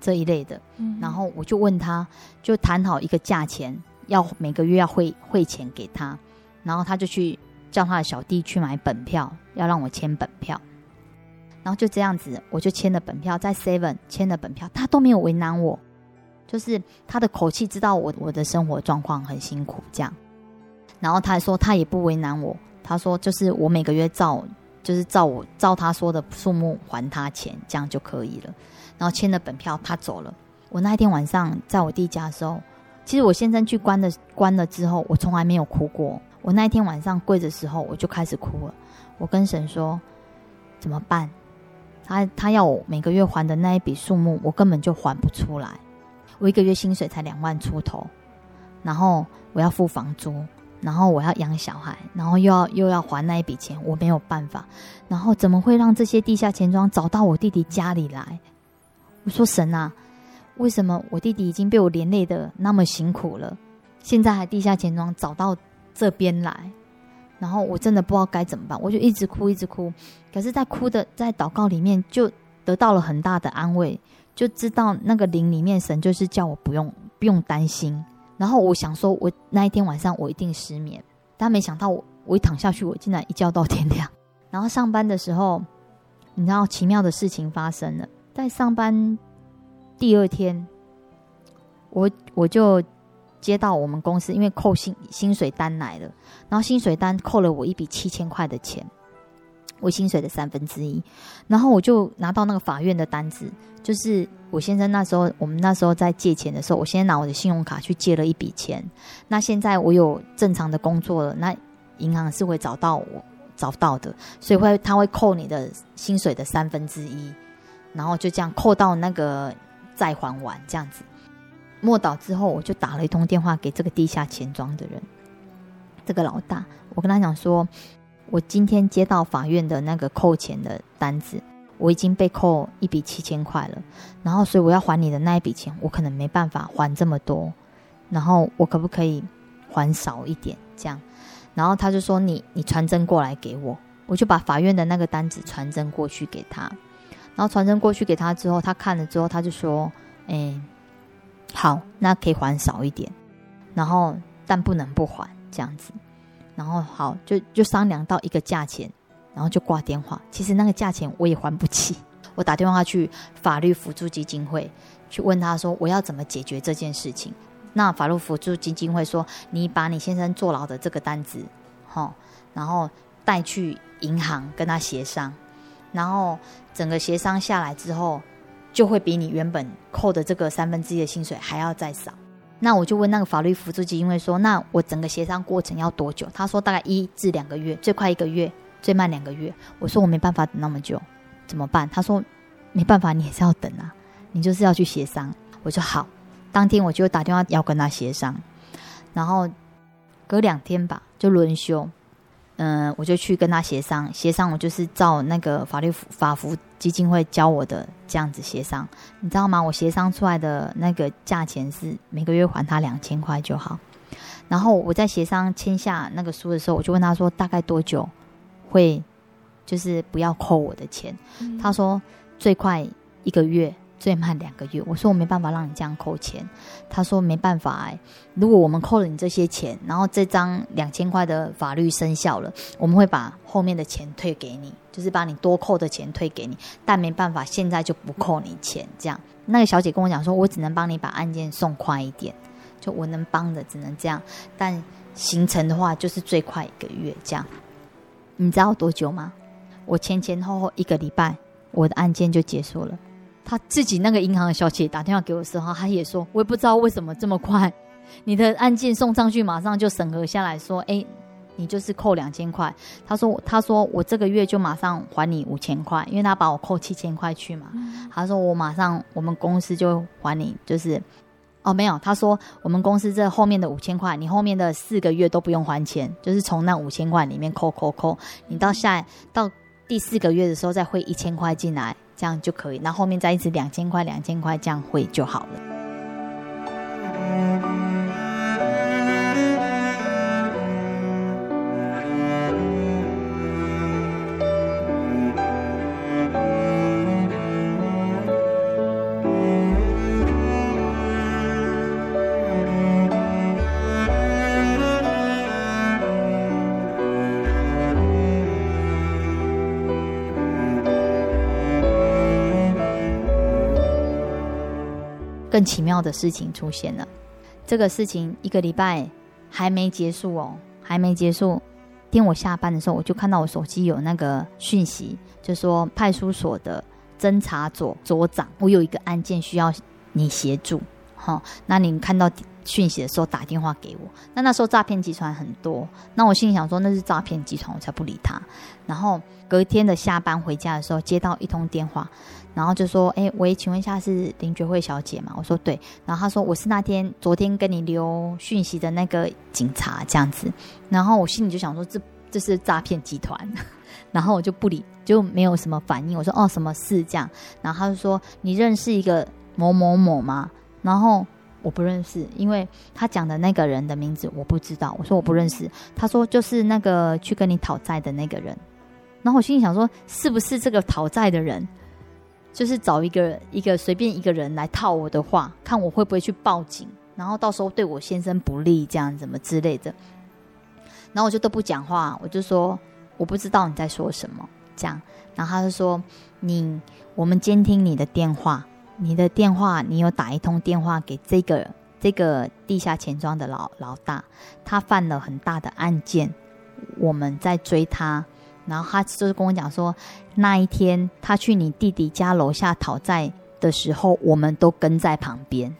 这一类的，然后我就问他，就谈好一个价钱，要每个月要汇汇钱给他，然后他就去叫他的小弟去买本票，要让我签本票，然后就这样子，我就签了本票，在 Seven 签了本票，他都没有为难我，就是他的口气知道我我的生活状况很辛苦这样，然后他还说他也不为难我，他说就是我每个月照就是照我照他说的数目还他钱，这样就可以了。然后签了本票，他走了。我那一天晚上在我弟家的时候，其实我先生去关了关了之后，我从来没有哭过。我那一天晚上跪的时候，我就开始哭了。我跟神说：“怎么办？他他要我每个月还的那一笔数目，我根本就还不出来。我一个月薪水才两万出头，然后我要付房租，然后我要养小孩，然后又要又要还那一笔钱，我没有办法。然后怎么会让这些地下钱庄找到我弟弟家里来？”我说神啊，为什么我弟弟已经被我连累的那么辛苦了，现在还地下钱庄找到这边来，然后我真的不知道该怎么办，我就一直哭一直哭，可是，在哭的在祷告里面就得到了很大的安慰，就知道那个灵里面神就是叫我不用不用担心，然后我想说，我那一天晚上我一定失眠，但没想到我我一躺下去，我竟然一觉到天亮，然后上班的时候，你知道奇妙的事情发生了。在上班第二天，我我就接到我们公司，因为扣薪薪水单来了，然后薪水单扣了我一笔七千块的钱，我薪水的三分之一，然后我就拿到那个法院的单子，就是我先生那时候，我们那时候在借钱的时候，我先拿我的信用卡去借了一笔钱，那现在我有正常的工作了，那银行是会找到我找到的，所以会他会扣你的薪水的三分之一。然后就这样扣到那个债还完这样子，默祷之后，我就打了一通电话给这个地下钱庄的人，这个老大，我跟他讲说，我今天接到法院的那个扣钱的单子，我已经被扣一笔七千块了，然后所以我要还你的那一笔钱，我可能没办法还这么多，然后我可不可以还少一点这样？然后他就说你你传真过来给我，我就把法院的那个单子传真过去给他。然后传真过去给他之后，他看了之后，他就说：“哎，好，那可以还少一点，然后但不能不还这样子。然后好，就就商量到一个价钱，然后就挂电话。其实那个价钱我也还不起。我打电话去法律辅助基金会去问他说，我要怎么解决这件事情。那法律辅助基金会说，你把你先生坐牢的这个单子，齁，然后带去银行跟他协商。”然后整个协商下来之后，就会比你原本扣的这个三分之一的薪水还要再少。那我就问那个法律辅助基金会说：“那我整个协商过程要多久？”他说：“大概一至两个月，最快一个月，最慢两个月。”我说：“我没办法等那么久，怎么办？”他说：“没办法，你也是要等啊，你就是要去协商。”我说：“好。”当天我就打电话要跟他协商，然后隔两天吧，就轮休。嗯，我就去跟他协商，协商我就是照那个法律法服基金会教我的这样子协商，你知道吗？我协商出来的那个价钱是每个月还他两千块就好。然后我在协商签下那个书的时候，我就问他说大概多久会就是不要扣我的钱？嗯、他说最快一个月。最慢两个月，我说我没办法让你这样扣钱。他说没办法哎，如果我们扣了你这些钱，然后这张两千块的法律生效了，我们会把后面的钱退给你，就是把你多扣的钱退给你。但没办法，现在就不扣你钱。这样，那个小姐跟我讲说，我只能帮你把案件送快一点，就我能帮的只能这样。但行程的话，就是最快一个月这样。你知道多久吗？我前前后后一个礼拜，我的案件就结束了。他自己那个银行的小姐打电话给我的时候，他也说，我也不知道为什么这么快，你的案件送上去，马上就审核下来说，哎，你就是扣两千块。他说，他说我这个月就马上还你五千块，因为他把我扣七千块去嘛。他说我马上我们公司就还你，就是哦，没有，他说我们公司这后面的五千块，你后面的四个月都不用还钱，就是从那五千块里面扣扣扣，你到下到第四个月的时候再汇一千块进来，这样就可以，那后，面再一直两千块两千块这样汇就好了。更奇妙的事情出现了，这个事情一个礼拜还没结束哦，还没结束。天我下班的时候，我就看到我手机有那个讯息，就说派出所的侦查组组长，我有一个案件需要你协助，好、那你看到讯息的时候打电话给我。那那时候诈骗集团很多，那我心里想说那是诈骗集团，我才不理他。然后隔天的下班回家的时候，接到一通电话。然后就说：“哎，喂，请问一下是林觉慧小姐吗？”我说：“对。”然后他说：“我是那天昨天跟你留讯息的那个警察，这样子。”然后我心里就想说：“这这是诈骗集团。”然后我就不理，就没有什么反应。我说：“哦，什么事？”这样。然后他就说：“你认识一个某某某吗？”然后我不认识，因为他讲的那个人的名字我不知道。我说：“我不认识。”他说：“就是那个去跟你讨债的那个人。”然后我心里想说：“是不是这个讨债的人？”就是找一个一个随便一个人来套我的话，看我会不会去报警，然后到时候对我先生不利，这样怎么之类的。然后我就都不讲话，我就说我不知道你在说什么，这样。然后他就说你，我们监听你的电话，你的电话你有打一通电话给这个这个地下钱庄的老老大，他犯了很大的案件，我们在追他。然后他就是跟我讲说，那一天他去你弟弟家楼下讨债的时候，我们都跟在旁边。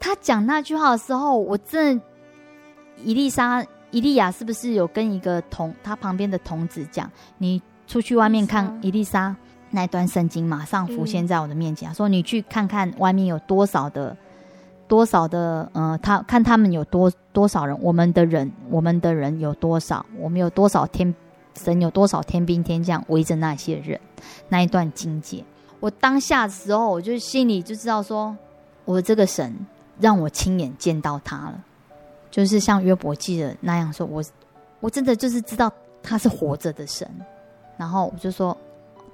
他讲那句话的时候，我真的，伊丽莎、伊利亚是不是有跟一个同他旁边的童子讲，你出去外面看伊丽莎那段圣经，马上浮现在我的面前，嗯、说你去看看外面有多少的多少的，呃，他看他们有多多少人，我们的人，我们的人有多少，我们有多少天。神有多少天兵天将围着那些人？那一段经节，我当下的时候，我就心里就知道说，我这个神让我亲眼见到他了，就是像约伯记的那样说，我我真的就是知道他是活着的神。然后我就说，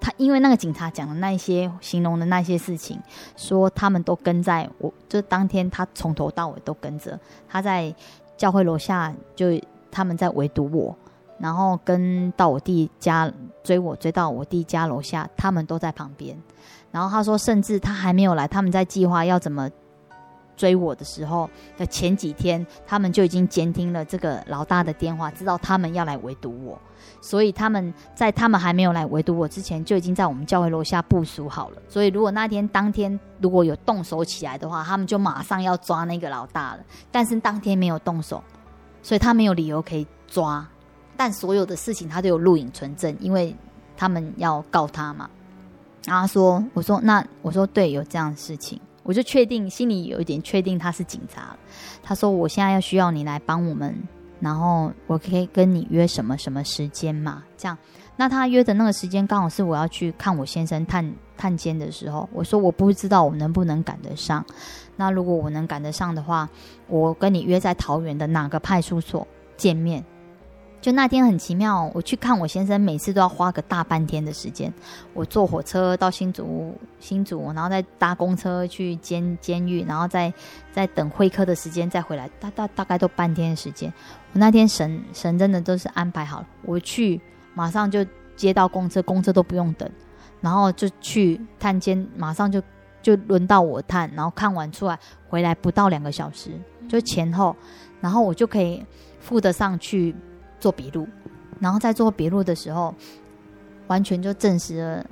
他因为那个警察讲的那些形容的那些事情，说他们都跟在我，就当天他从头到尾都跟着，他在教会楼下就他们在围堵我。然后跟到我弟家追我，追到我弟家楼下，他们都在旁边。然后他说，甚至他还没有来，他们在计划要怎么追我的时候的前几天，他们就已经监听了这个老大的电话，知道他们要来围堵我。所以他们在他们还没有来围堵我之前，就已经在我们教会楼下部署好了。所以如果那天当天如果有动手起来的话，他们就马上要抓那个老大了。但是当天没有动手，所以他没有理由可以抓。但所有的事情他都有录影存证，因为他们要告他嘛。然后他说：“我说那我说对，有这样的事情，我就确定心里有一点确定他是警察。”他说：“我现在要需要你来帮我们，然后我可以跟你约什么什么时间嘛？这样，那他约的那个时间刚好是我要去看我先生探探监的时候。我说我不知道我能不能赶得上。那如果我能赶得上的话，我跟你约在桃园的哪个派出所见面？”就那天很奇妙，我去看我先生，每次都要花个大半天的时间。我坐火车到新竹，新竹，然后再搭公车去监监狱，然后再再等会客的时间再回来，大大大概都半天的时间。我那天神神真的都是安排好了，我去马上就接到公车，公车都不用等，然后就去探监，马上就就轮到我探，然后看完出来回来不到两个小时，就前后，然后我就可以附得上去。做笔录，然后在做笔录的时候，完全就证实了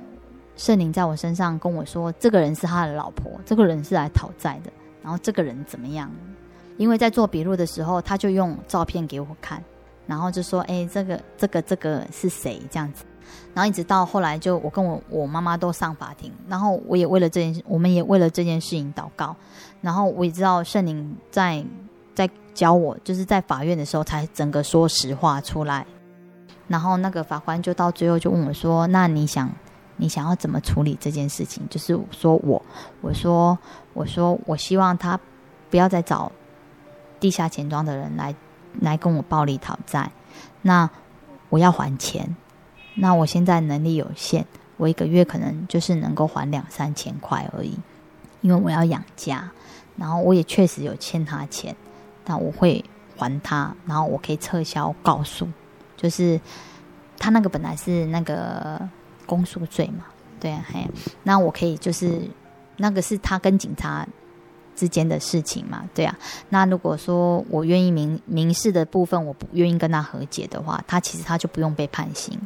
圣灵在我身上跟我说，这个人是他的老婆，这个人是来讨债的，然后这个人怎么样？因为在做笔录的时候，他就用照片给我看，然后就说：“哎，这个这个这个是谁？”这样子，然后一直到后来，就我跟我我妈妈都上法庭，然后我也为了这件事，我们也为了这件事情祷告。然后我也知道圣灵在在教我，就是在法院的时候才整个说实话出来。然后那个法官就到最后就问我说：“那你想你想要怎么处理这件事情？”就是说我我说我说我希望他不要再找地下钱庄的人来来跟我暴力讨债。那我要还钱。那我现在能力有限，我一个月可能就是能够还两三千块而已，因为我要养家，然后我也确实有欠他钱，但我会还他，然后我可以撤销告诉，就是他那个本来是那个公诉罪嘛，对啊，嘿，那我可以就是那个是他跟警察之间的事情嘛，对啊，那如果说我愿意民民事的部分，我不愿意跟他和解的话，他其实他就不用被判刑。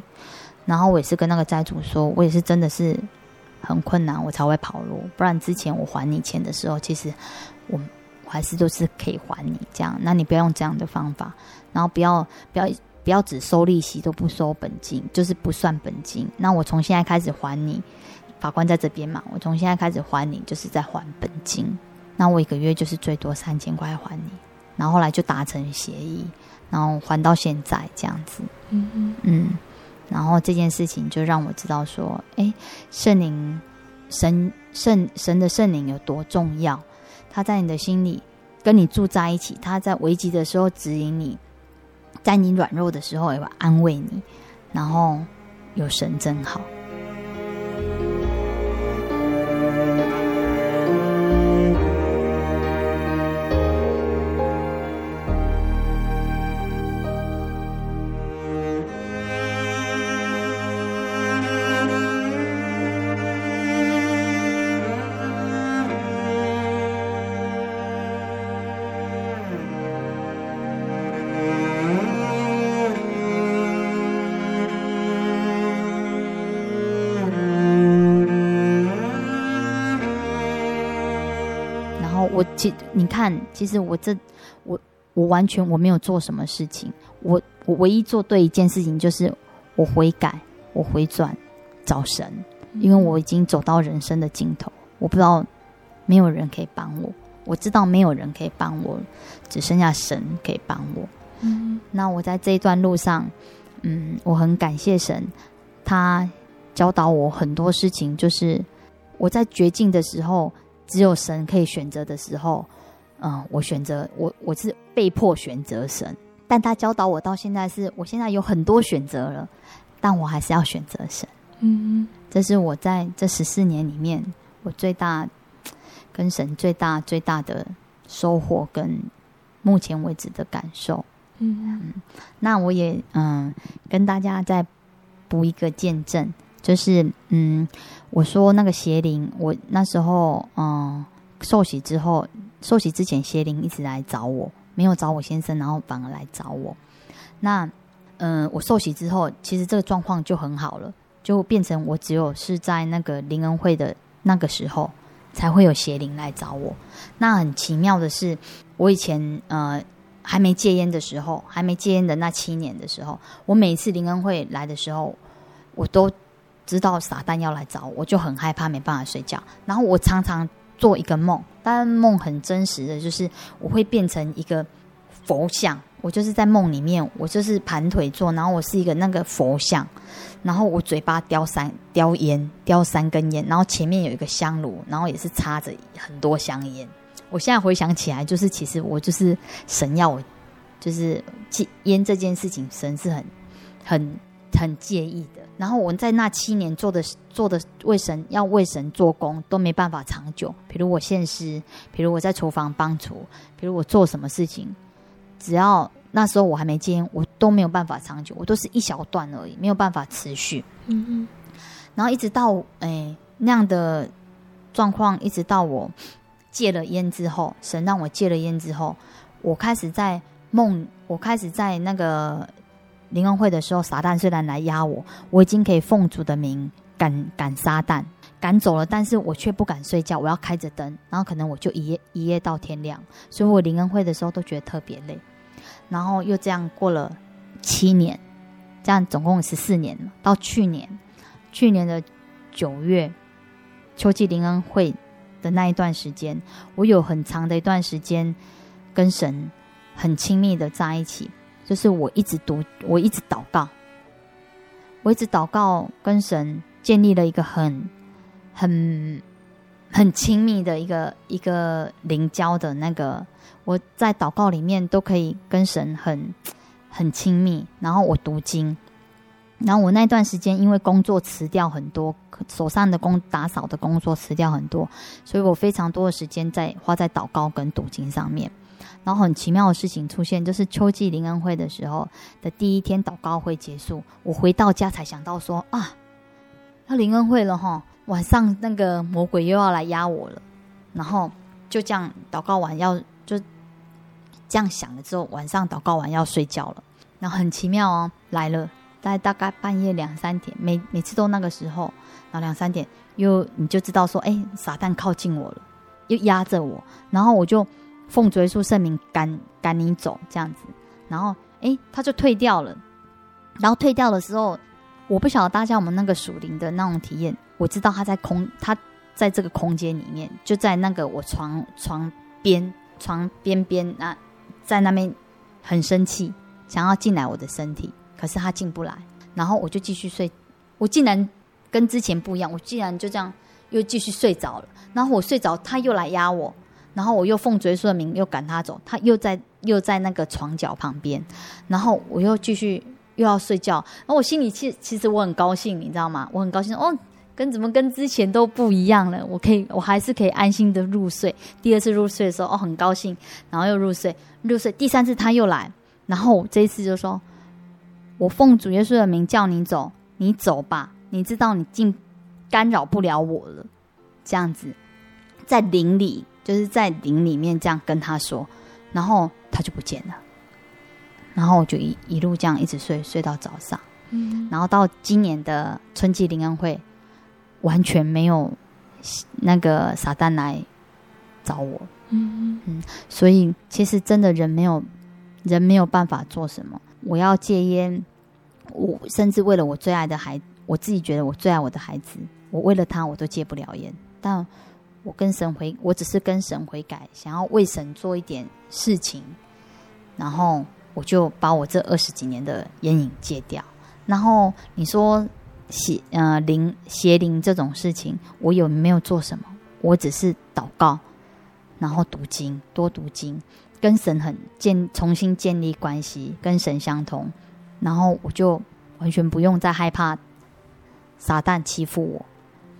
然后我也是跟那个债主说，我也是真的是很困难，我才会跑路。不然之前我还你钱的时候，其实我我还是都是可以还你这样。那你不要用这样的方法，然后不要不要不要只收利息都不收本金，就是不算本金。那我从现在开始还你，法官在这边嘛，我从现在开始还你，就是在还本金。那我一个月就是最多三千块还你。然后后来就达成协议，然后还到现在这样子。嗯嗯嗯。然后这件事情就让我知道说，哎，圣灵、神、圣、神的圣灵有多重要。他在你的心里跟你住在一起，他在危急的时候指引你，在你软弱的时候也会安慰你。然后有神真好。其你看，其实我这我我完全我没有做什么事情，我我唯一做对一件事情就是我悔改，我回转找神，因为我已经走到人生的尽头，我不知道没有人可以帮我，我知道没有人可以帮我，只剩下神可以帮我。嗯，那我在这一段路上，嗯，我很感谢神，他教导我很多事情，就是我在绝境的时候。只有神可以选择的时候，嗯，我选择我我是被迫选择神，但他教导我到现在是，我现在有很多选择了，但我还是要选择神。嗯，这是我在这十四年里面我最大跟神最大最大的收获跟目前为止的感受。嗯，嗯，那我也嗯跟大家再补一个见证。就是嗯，我说那个邪灵，我那时候嗯受洗之后，受洗之前邪灵一直来找我，没有找我先生，然后反而来找我。那嗯，我受洗之后，其实这个状况就很好了，就变成我只有是在那个灵恩会的那个时候，才会有邪灵来找我。那很奇妙的是，我以前呃还没戒烟的时候，还没戒烟的那七年的时候，我每次灵恩会来的时候，我都。知道撒旦要来找我，我就很害怕，没办法睡觉。然后我常常做一个梦，但梦很真实的就是我会变成一个佛像。我就是在梦里面，我就是盘腿坐，然后我是一个那个佛像，然后我嘴巴叼三叼烟，叼三根烟，然后前面有一个香炉，然后也是插着很多香烟。我现在回想起来，就是其实我就是神要我，就是戒烟这件事情，神是很很很介意的。然后我在那七年做的做的为神要为神做工都没办法长久，比如我献诗，比如我在厨房帮厨，比如我做什么事情，只要那时候我还没接，我都没有办法长久，我都是一小段而已，没有办法持续。嗯嗯。然后一直到哎那样的状况，一直到我戒了烟之后，神让我戒了烟之后，我开始在梦，我开始在那个。灵恩会的时候，撒旦虽然来压我，我已经可以奉主的名赶赶撒旦赶走了，但是我却不敢睡觉，我要开着灯，然后可能我就一夜一夜到天亮，所以我灵恩会的时候都觉得特别累，然后又这样过了七年，这样总共十四年了。到去年，去年的九月，秋季灵恩会的那一段时间，我有很长的一段时间跟神很亲密的在一起，就是我一直读，我一直祷告，我一直祷告，跟神建立了一个很很很亲密的一个一个灵交的那个，我在祷告里面都可以跟神很很亲密，然后我读经。然后我那段时间因为工作辞掉很多，手上的工打扫的工作辞掉很多，所以我非常多的时间在花在祷告跟读经上面。然后很奇妙的事情出现，就是秋季灵恩会的时候的第一天祷告会结束，我回到家才想到说啊，要灵恩会了哈，晚上那个魔鬼又要来压我了。然后就这样祷告完要就这样想了之后，晚上祷告完要睡觉了。然后很奇妙哦，来了。在大概半夜两三点，每每次都那个时候，然后两三点又你就知道说，哎，撒旦靠近我了，又压着我，然后我就奉主耶稣圣名赶赶你走这样子，然后哎，他就退掉了，然后退掉的时候，我不晓得大家有没有那个属灵的那种体验，我知道他在空，他在这个空间里面，就在那个我床床边床边边那，在那边很生气，想要进来我的身体。可是他进不来，然后我就继续睡。我竟然跟之前不一样，我竟然就这样又继续睡着了。然后我睡着，他又来压我，然后我又奉主耶稣的名又赶他走。他又在又在那个床脚旁边，然后我又继续又要睡觉。然后我心里其实其实我很高兴，你知道吗？我很高兴哦，跟怎么跟之前都不一样了。我可以我还是可以安心的入睡。第二次入睡的时候哦，很高兴，然后又入睡入睡。第三次他又来，然后我这一次就说。我奉主耶稣的名叫你走，你走吧。你知道你进干扰不了我了，这样子，在灵里，就是在林里面这样跟他说，然后他就不见了，然后我就一一路这样一直睡，睡到早上。嗯，然后到今年的春季灵恩会，完全没有那个撒旦来找我。嗯嗯，所以其实真的人没有人没有办法做什么。我要戒烟，我甚至为了我最爱的孩子，我自己觉得我最爱我的孩子，我为了他我都戒不了烟。但我跟神悔，我只是跟神悔改，想要为神做一点事情，然后我就把我这二十几年的烟瘾戒掉。然后你说邪呃灵邪灵这种事情，我有没有做什么？我只是祷告，然后读经，多读经。跟神很建，重新建立关系，跟神相通，然后我就完全不用再害怕撒旦欺负我。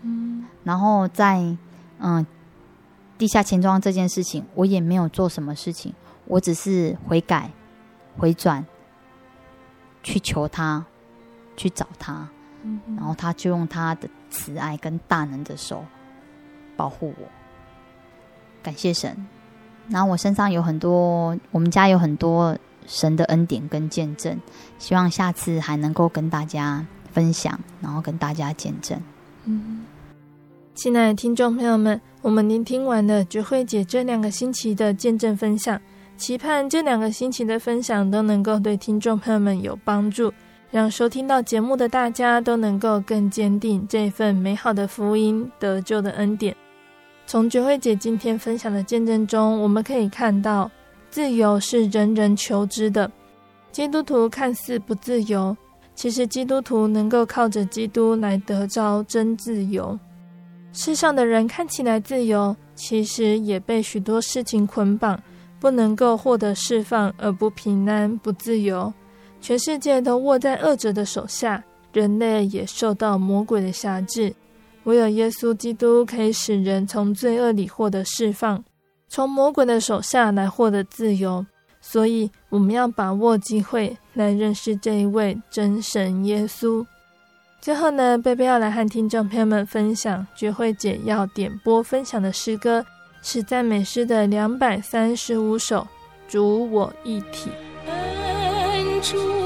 嗯，然后在嗯地下钱庄这件事情，我也没有做什么事情，我只是悔改、回转，去求他，去找他，嗯，然后他就用他的慈爱跟大能的手保护我。感谢神。然后我身上有很多，我们家有很多神的恩典跟见证，希望下次还能够跟大家分享，然后跟大家见证。嗯，亲爱的听众朋友们，我们聆听完了觉慧姐这两个星期的见证分享，期盼这两个星期的分享都能够对听众朋友们有帮助，让收听到节目的大家都能够更坚定这份美好的福音得救的恩典。从觉慧姐今天分享的见证中，我们可以看到，自由是人人求之的。基督徒看似不自由，其实基督徒能够靠着基督来得着真自由。世上的人看起来自由，其实也被许多事情捆绑，不能够获得释放，而不平安、不自由。全世界都握在恶者的手下，人类也受到魔鬼的辖制。唯有耶稣基督可以使人从罪恶里获得释放，从魔鬼的手下来获得自由。所以，我们要把握机会来认识这一位真神耶稣。最后呢，贝贝要来和听众朋友们分享绝慧姐要点播分享的诗歌，是赞美诗的两百三十五首，主我一体。就更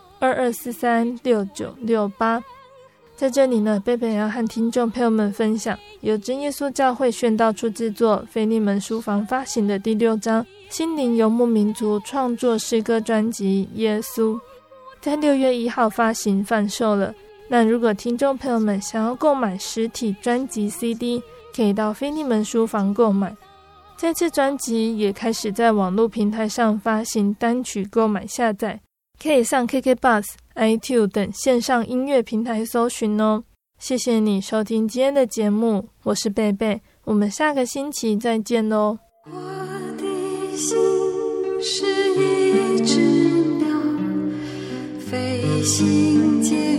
二二四三六九六八。在这里呢，贝贝要和听众朋友们分享由真耶稣教会宣道处制作、菲利门书房发行的第六张心灵游牧民族创作诗歌专辑《耶稣》，在六月一号发行贩售了。那如果听众朋友们想要购买实体专辑 CD，可以到菲利门书房购买。这次专辑也开始在网络平台上发行单曲购买下载。可以上 KK Bus、itu 等线上音乐平台搜寻哦。谢谢你收听今天的节目，我是贝贝，我们下个星期再见哦。我的心是一只鸟，飞行间。